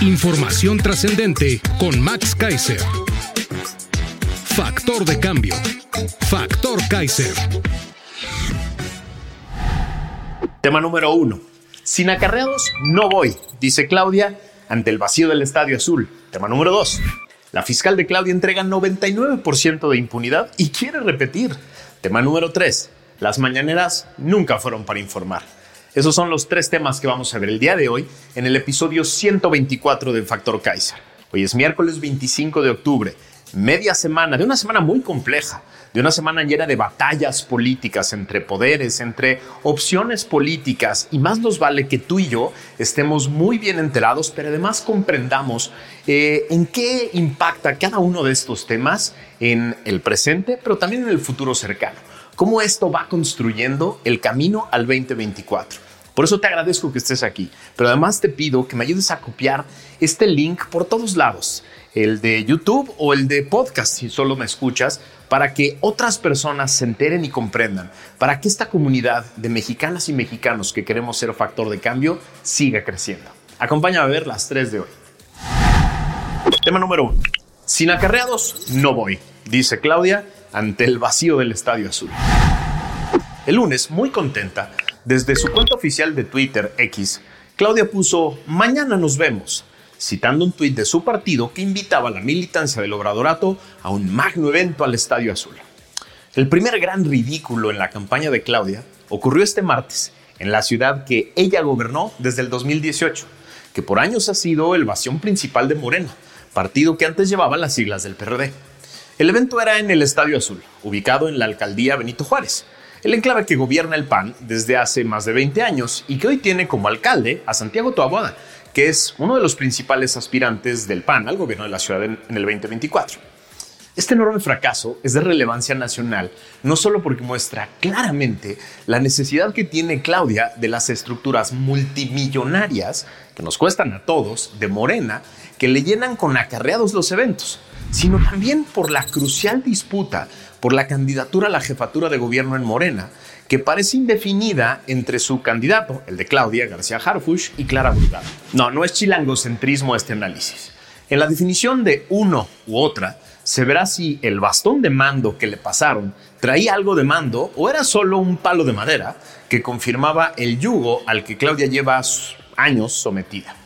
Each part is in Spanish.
Información trascendente con Max Kaiser. Factor de cambio. Factor Kaiser. Tema número uno. Sin acarreados no voy, dice Claudia ante el vacío del Estadio Azul. Tema número dos. La fiscal de Claudia entrega 99% de impunidad y quiere repetir. Tema número tres. Las mañaneras nunca fueron para informar. Esos son los tres temas que vamos a ver el día de hoy en el episodio 124 de Factor Kaiser. Hoy es miércoles 25 de octubre, media semana, de una semana muy compleja, de una semana llena de batallas políticas entre poderes, entre opciones políticas, y más nos vale que tú y yo estemos muy bien enterados, pero además comprendamos eh, en qué impacta cada uno de estos temas en el presente, pero también en el futuro cercano cómo esto va construyendo el camino al 2024. Por eso te agradezco que estés aquí, pero además te pido que me ayudes a copiar este link por todos lados, el de YouTube o el de podcast si solo me escuchas, para que otras personas se enteren y comprendan, para que esta comunidad de mexicanas y mexicanos que queremos ser factor de cambio siga creciendo. Acompáñame a ver las tres de hoy. Tema número uno. Sin acarreados no voy, dice Claudia ante el vacío del Estadio Azul. El lunes, muy contenta, desde su cuenta oficial de Twitter X, Claudia puso Mañana nos vemos, citando un tuit de su partido que invitaba a la militancia del Obradorato a un magno evento al Estadio Azul. El primer gran ridículo en la campaña de Claudia ocurrió este martes en la ciudad que ella gobernó desde el 2018, que por años ha sido el bastión principal de Morena, partido que antes llevaba las siglas del PRD. El evento era en el Estadio Azul, ubicado en la alcaldía Benito Juárez, el enclave que gobierna el PAN desde hace más de 20 años y que hoy tiene como alcalde a Santiago Toaboda, que es uno de los principales aspirantes del PAN al gobierno de la ciudad en, el 2024. Este enorme fracaso es de relevancia nacional, no solo porque muestra claramente la necesidad que tiene Claudia de las estructuras multimillonarias que nos cuestan a todos de Morena, que le llenan con acarreados los eventos, sino también por la crucial disputa por la candidatura a la jefatura de gobierno en Morena, que parece indefinida entre su candidato, el de Claudia García Harfush, y Clara Brugada. No, no es chilangocentrismo este análisis. En la definición de uno u otra, se verá si el bastón de mando que le pasaron traía algo de mando o era solo un palo de madera que confirmaba el yugo al que Claudia lleva años sometida.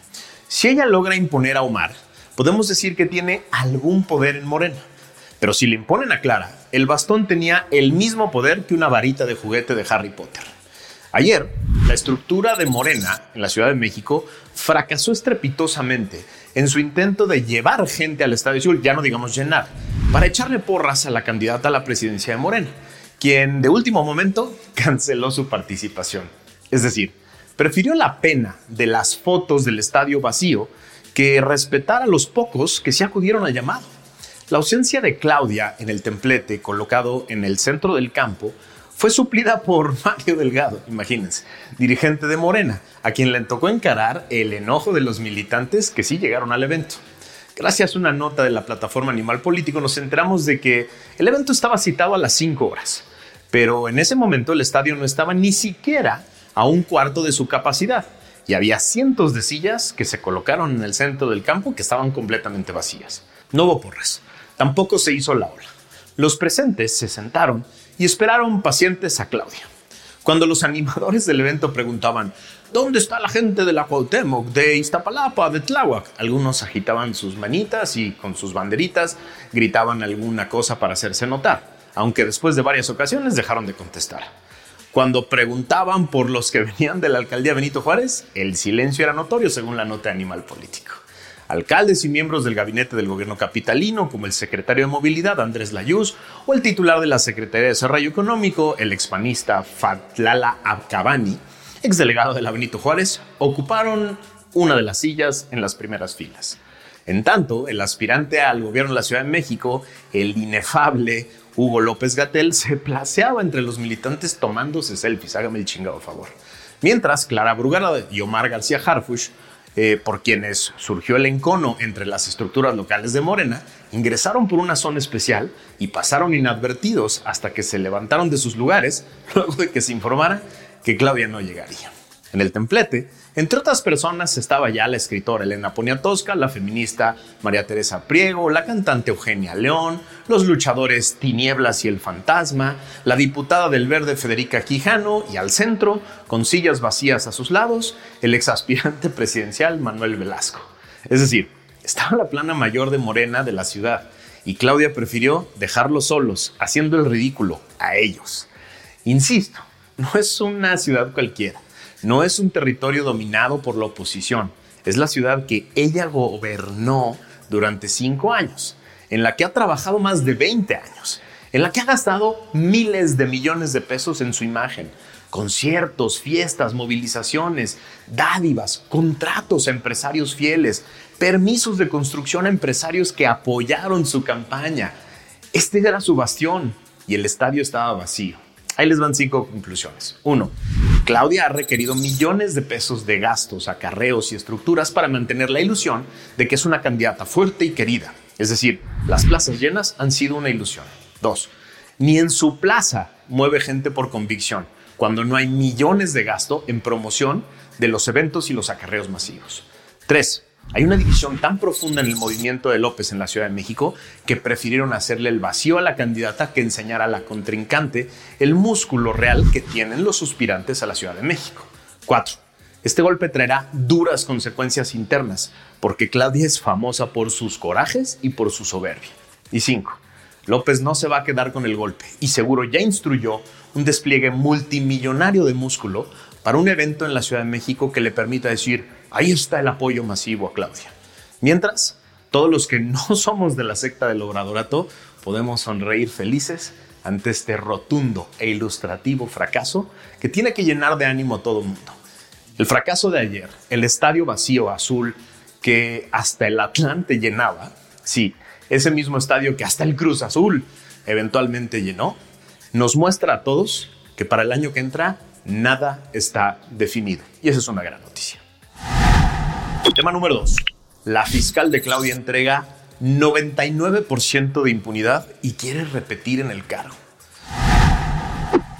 Si ella logra imponer a Omar, podemos decir que tiene algún poder en Morena. Pero si le imponen a Clara, el bastón tenía el mismo poder que una varita de juguete de Harry Potter. Ayer, la estructura de Morena en la Ciudad de México fracasó estrepitosamente en su intento de llevar gente al Estadio Azul, ya no digamos llenar, para echarle porras a la candidata a la presidencia de Morena, quien de último momento canceló su participación. Es decir, prefirió la pena de las fotos del estadio vacío que respetar a los pocos que se acudieron al llamado. La ausencia de Claudia en el templete colocado en el centro del campo fue suplida por Mario Delgado, imagínense, dirigente de Morena, a quien le tocó encarar el enojo de los militantes que sí llegaron al evento. Gracias a una nota de la plataforma Animal Político nos enteramos de que el evento estaba citado a las 5 horas, pero en ese momento el estadio no estaba ni siquiera a un cuarto de su capacidad había cientos de sillas que se colocaron en el centro del campo que estaban completamente vacías. No hubo porras, tampoco se hizo la ola. Los presentes se sentaron y esperaron pacientes a Claudia. Cuando los animadores del evento preguntaban, ¿dónde está la gente de la Cuauhtémoc, de Iztapalapa, de Tláhuac? Algunos agitaban sus manitas y con sus banderitas gritaban alguna cosa para hacerse notar, aunque después de varias ocasiones dejaron de contestar. Cuando preguntaban por los que venían de la alcaldía Benito Juárez, el silencio era notorio según la nota Animal Político. alcaldes y miembros del gabinete del gobierno capitalino, como el secretario de Movilidad Andrés Layuz o el titular de la Secretaría de Desarrollo Económico, el expanista Fatlala Abcabani, exdelegado de la Benito Juárez, ocuparon una de las sillas en las primeras filas. En tanto, el aspirante al gobierno de la Ciudad de México, el inefable Hugo López Gatel, se placeaba entre los militantes tomándose selfies, hágame el chingado favor. Mientras Clara Brugada y Omar García Harfush, eh, por quienes surgió el encono entre las estructuras locales de Morena, ingresaron por una zona especial y pasaron inadvertidos hasta que se levantaron de sus lugares luego de que se informara que Claudia no llegaría. En el templete, entre otras personas estaba ya la escritora Elena Poniatowska, la feminista María Teresa Priego, la cantante Eugenia León, los luchadores Tinieblas y el Fantasma, la diputada del Verde Federica Quijano y al centro, con sillas vacías a sus lados, el exaspirante presidencial Manuel Velasco. Es decir, estaba la plana mayor de Morena de la ciudad y Claudia prefirió dejarlos solos, haciendo el ridículo a ellos. Insisto, no es una ciudad cualquiera no es un territorio dominado por la oposición, es la ciudad que ella gobernó durante cinco años, en la que ha trabajado más de 20 años, en la que ha gastado miles de millones de pesos en su imagen, conciertos, fiestas, movilizaciones, dádivas, contratos a empresarios fieles, permisos de construcción a empresarios que apoyaron su campaña. Este era su bastión y el estadio estaba vacío. Ahí les van cinco conclusiones. Uno, Claudia ha requerido millones de pesos de gastos, acarreos y estructuras para mantener la ilusión de que es una candidata fuerte y querida. Es decir, las plazas llenas han sido una ilusión. Dos, ni en su plaza mueve gente por convicción, cuando no hay millones de gasto en promoción de los eventos y los acarreos masivos. Tres, hay una división tan profunda en el movimiento de López en la Ciudad de México que prefirieron hacerle el vacío a la candidata que enseñar a la contrincante el músculo real que tienen los suspirantes a la Ciudad de México. 4. Este golpe traerá duras consecuencias internas, porque Claudia es famosa por sus corajes y por su soberbia. Y 5. López no se va a quedar con el golpe y seguro ya instruyó un despliegue multimillonario de músculo para un evento en la Ciudad de México que le permita decir, ahí está el apoyo masivo a Claudia. Mientras, todos los que no somos de la secta del obradorato podemos sonreír felices ante este rotundo e ilustrativo fracaso que tiene que llenar de ánimo a todo el mundo. El fracaso de ayer, el estadio vacío azul que hasta el Atlante llenaba, sí, ese mismo estadio que hasta el Cruz Azul eventualmente llenó, nos muestra a todos que para el año que entra nada está definido. Y esa es una gran noticia. Tema número 2. La fiscal de Claudia entrega 99% de impunidad y quiere repetir en el cargo.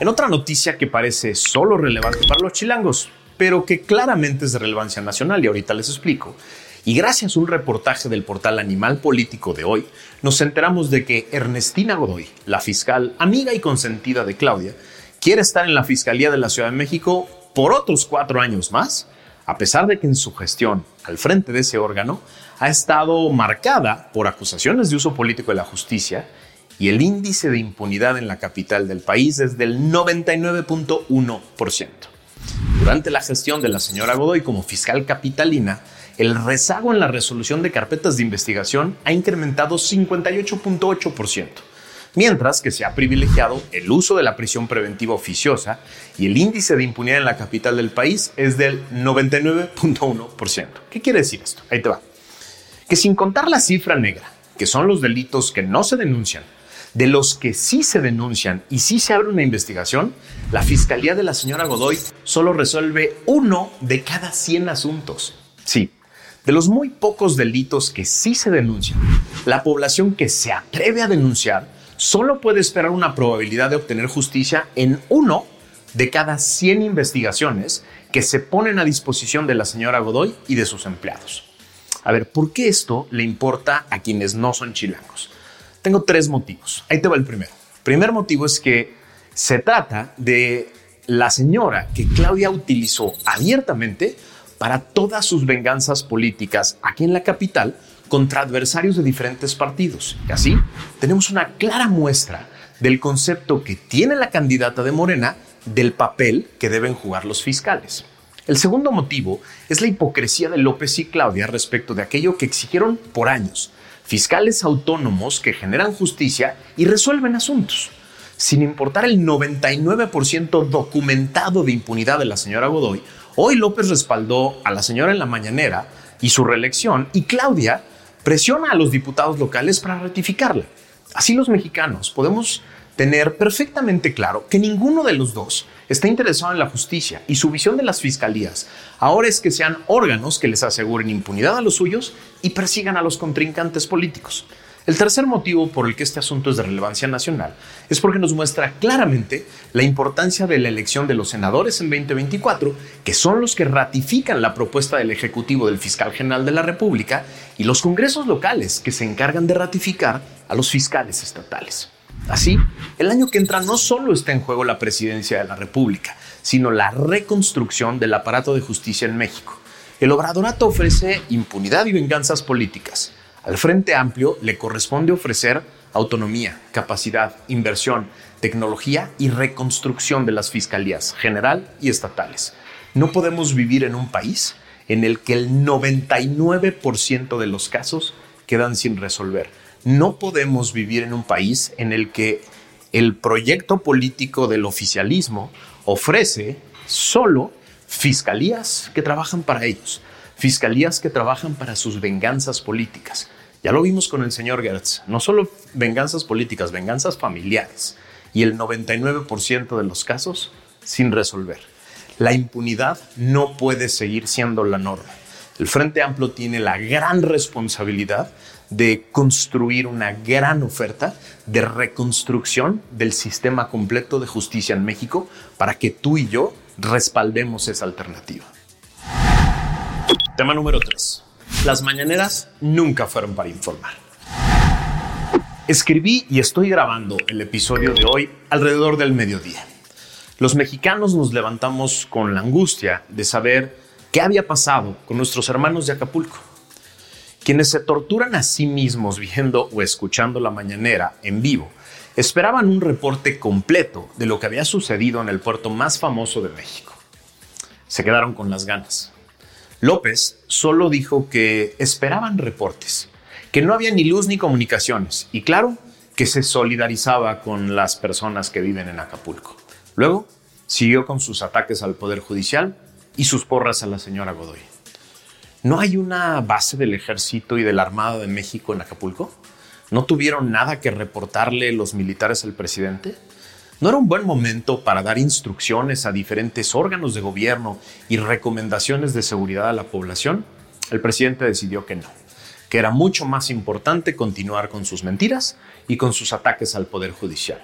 En otra noticia que parece solo relevante para los chilangos, pero que claramente es de relevancia nacional y ahorita les explico. Y gracias a un reportaje del portal Animal Político de hoy, nos enteramos de que Ernestina Godoy, la fiscal amiga y consentida de Claudia, quiere estar en la Fiscalía de la Ciudad de México por otros cuatro años más, a pesar de que en su gestión al frente de ese órgano ha estado marcada por acusaciones de uso político de la justicia y el índice de impunidad en la capital del país es del 99.1%. Durante la gestión de la señora Godoy como fiscal capitalina, el rezago en la resolución de carpetas de investigación ha incrementado 58.8% mientras que se ha privilegiado el uso de la prisión preventiva oficiosa y el índice de impunidad en la capital del país es del 99.1%. ¿Qué quiere decir esto? Ahí te va. Que sin contar la cifra negra, que son los delitos que no se denuncian, de los que sí se denuncian y sí se abre una investigación, la Fiscalía de la señora Godoy solo resuelve uno de cada 100 asuntos. Sí, de los muy pocos delitos que sí se denuncian, la población que se atreve a denunciar solo puede esperar una probabilidad de obtener justicia en uno de cada 100 investigaciones que se ponen a disposición de la señora Godoy y de sus empleados. A ver, ¿por qué esto le importa a quienes no son chilangos? Tengo tres motivos. Ahí te va el primero. El primer motivo es que se trata de la señora que Claudia utilizó abiertamente para todas sus venganzas políticas aquí en la capital contra adversarios de diferentes partidos. Y así tenemos una clara muestra del concepto que tiene la candidata de Morena del papel que deben jugar los fiscales. El segundo motivo es la hipocresía de López y Claudia respecto de aquello que exigieron por años, fiscales autónomos que generan justicia y resuelven asuntos. Sin importar el 99% documentado de impunidad de la señora Godoy, hoy López respaldó a la señora en la mañanera y su reelección y Claudia presiona a los diputados locales para ratificarla. Así los mexicanos podemos tener perfectamente claro que ninguno de los dos está interesado en la justicia y su visión de las fiscalías ahora es que sean órganos que les aseguren impunidad a los suyos y persigan a los contrincantes políticos. El tercer motivo por el que este asunto es de relevancia nacional es porque nos muestra claramente la importancia de la elección de los senadores en 2024, que son los que ratifican la propuesta del Ejecutivo del Fiscal General de la República, y los congresos locales, que se encargan de ratificar a los fiscales estatales. Así, el año que entra no solo está en juego la presidencia de la República, sino la reconstrucción del aparato de justicia en México. El obradorato ofrece impunidad y venganzas políticas. Al Frente Amplio le corresponde ofrecer autonomía, capacidad, inversión, tecnología y reconstrucción de las fiscalías general y estatales. No podemos vivir en un país en el que el 99% de los casos quedan sin resolver no podemos vivir en un país en el que el proyecto político del oficialismo ofrece solo fiscalías que trabajan para ellos, fiscalías que trabajan para sus venganzas políticas. Ya lo vimos con el señor Gertz, no solo venganzas políticas, venganzas familiares, y el 99% de los casos sin resolver. La impunidad no puede seguir siendo la norma. El Frente Amplio tiene la gran responsabilidad de construir una gran oferta de reconstrucción del sistema completo de justicia en México para que tú y yo respaldemos esa alternativa. Tema número 3. Las mañaneras nunca fueron para informar. Escribí y estoy grabando el episodio de hoy alrededor del mediodía. Los mexicanos nos levantamos con la angustia de saber qué había pasado con nuestros hermanos de Acapulco quienes se torturan a sí mismos viendo o escuchando la mañanera en vivo esperaban un reporte completo de lo que había sucedido en el puerto más famoso de México. Se quedaron con las ganas. López solo dijo que esperaban reportes, que no había ni luz ni comunicaciones y claro que se solidarizaba con las personas que viven en Acapulco. Luego siguió con sus ataques al Poder Judicial y sus porras a la señora Godoy. ¿No hay una base del ejército y de la Armada de México en Acapulco? ¿No tuvieron nada que reportarle los militares al presidente? ¿No era un buen momento para dar instrucciones a diferentes órganos de gobierno y recomendaciones de seguridad a la población? El presidente decidió que no, que era mucho más importante continuar con sus mentiras y con sus ataques al Poder Judicial.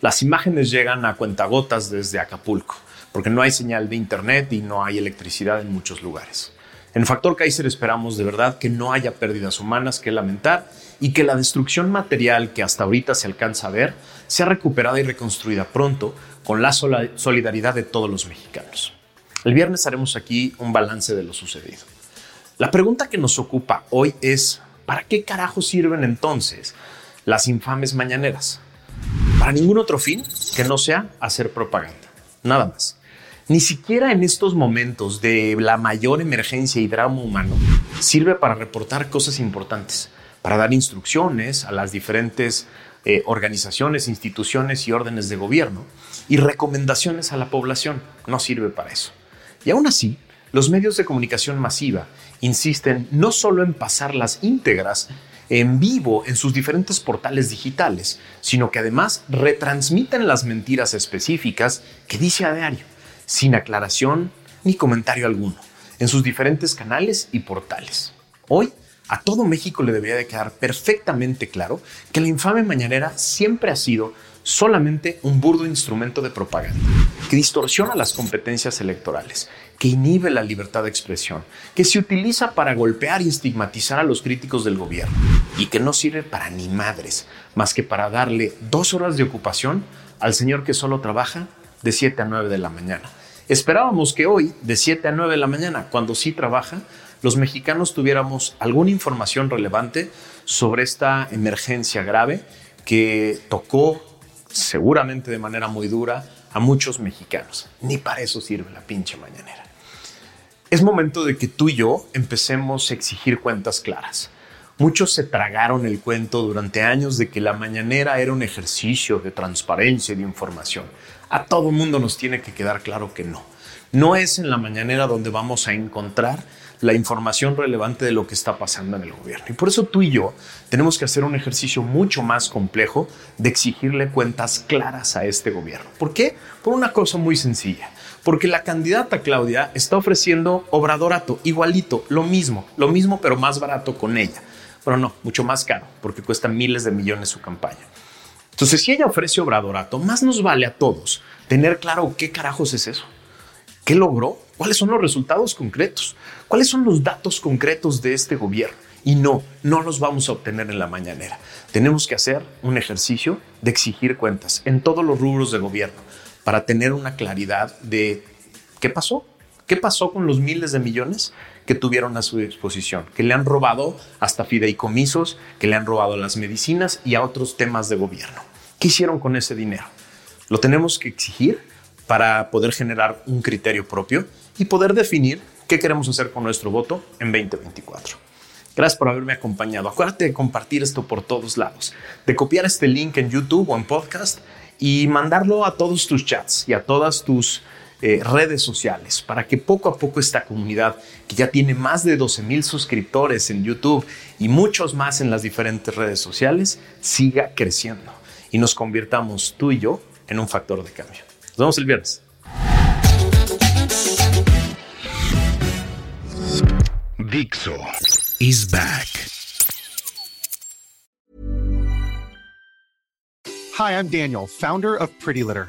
Las imágenes llegan a cuentagotas desde Acapulco, porque no hay señal de Internet y no hay electricidad en muchos lugares. En Factor Kaiser esperamos de verdad que no haya pérdidas humanas que lamentar y que la destrucción material que hasta ahorita se alcanza a ver sea recuperada y reconstruida pronto con la solidaridad de todos los mexicanos. El viernes haremos aquí un balance de lo sucedido. La pregunta que nos ocupa hoy es, ¿para qué carajo sirven entonces las infames mañaneras? Para ningún otro fin que no sea hacer propaganda. Nada más. Ni siquiera en estos momentos de la mayor emergencia y drama humano sirve para reportar cosas importantes, para dar instrucciones a las diferentes eh, organizaciones, instituciones y órdenes de gobierno y recomendaciones a la población. No sirve para eso. Y aún así, los medios de comunicación masiva insisten no solo en pasar las íntegras en vivo en sus diferentes portales digitales, sino que además retransmiten las mentiras específicas que dice a diario sin aclaración ni comentario alguno, en sus diferentes canales y portales. Hoy, a todo México le debería de quedar perfectamente claro que la infame mañanera siempre ha sido solamente un burdo instrumento de propaganda, que distorsiona las competencias electorales, que inhibe la libertad de expresión, que se utiliza para golpear y estigmatizar a los críticos del gobierno y que no sirve para ni madres, más que para darle dos horas de ocupación al señor que solo trabaja de 7 a 9 de la mañana. Esperábamos que hoy, de 7 a 9 de la mañana, cuando sí trabaja, los mexicanos tuviéramos alguna información relevante sobre esta emergencia grave que tocó seguramente de manera muy dura a muchos mexicanos. Ni para eso sirve la pinche mañanera. Es momento de que tú y yo empecemos a exigir cuentas claras. Muchos se tragaron el cuento durante años de que la mañanera era un ejercicio de transparencia y de información. A todo mundo nos tiene que quedar claro que no. No es en la mañanera donde vamos a encontrar la información relevante de lo que está pasando en el gobierno. Y por eso tú y yo tenemos que hacer un ejercicio mucho más complejo de exigirle cuentas claras a este gobierno. ¿Por qué? Por una cosa muy sencilla porque la candidata Claudia está ofreciendo obradorato, igualito, lo mismo, lo mismo pero más barato con ella. Pero no, mucho más caro, porque cuesta miles de millones su campaña. Entonces, si ella ofrece obradorato, más nos vale a todos tener claro qué carajos es eso. ¿Qué logró? ¿Cuáles son los resultados concretos? ¿Cuáles son los datos concretos de este gobierno? Y no, no los vamos a obtener en la mañanera. Tenemos que hacer un ejercicio de exigir cuentas en todos los rubros de gobierno para tener una claridad de qué pasó, qué pasó con los miles de millones que tuvieron a su disposición, que le han robado hasta fideicomisos, que le han robado las medicinas y a otros temas de gobierno. ¿Qué hicieron con ese dinero? Lo tenemos que exigir para poder generar un criterio propio y poder definir qué queremos hacer con nuestro voto en 2024. Gracias por haberme acompañado. Acuérdate de compartir esto por todos lados, de copiar este link en YouTube o en podcast y mandarlo a todos tus chats y a todas tus eh, redes sociales para que poco a poco esta comunidad, que ya tiene más de 12 mil suscriptores en YouTube y muchos más en las diferentes redes sociales, siga creciendo y nos convirtamos tú y yo en un factor de cambio. Nos vemos el viernes. Dixo is back. Hi, I'm Daniel, founder of Pretty Litter.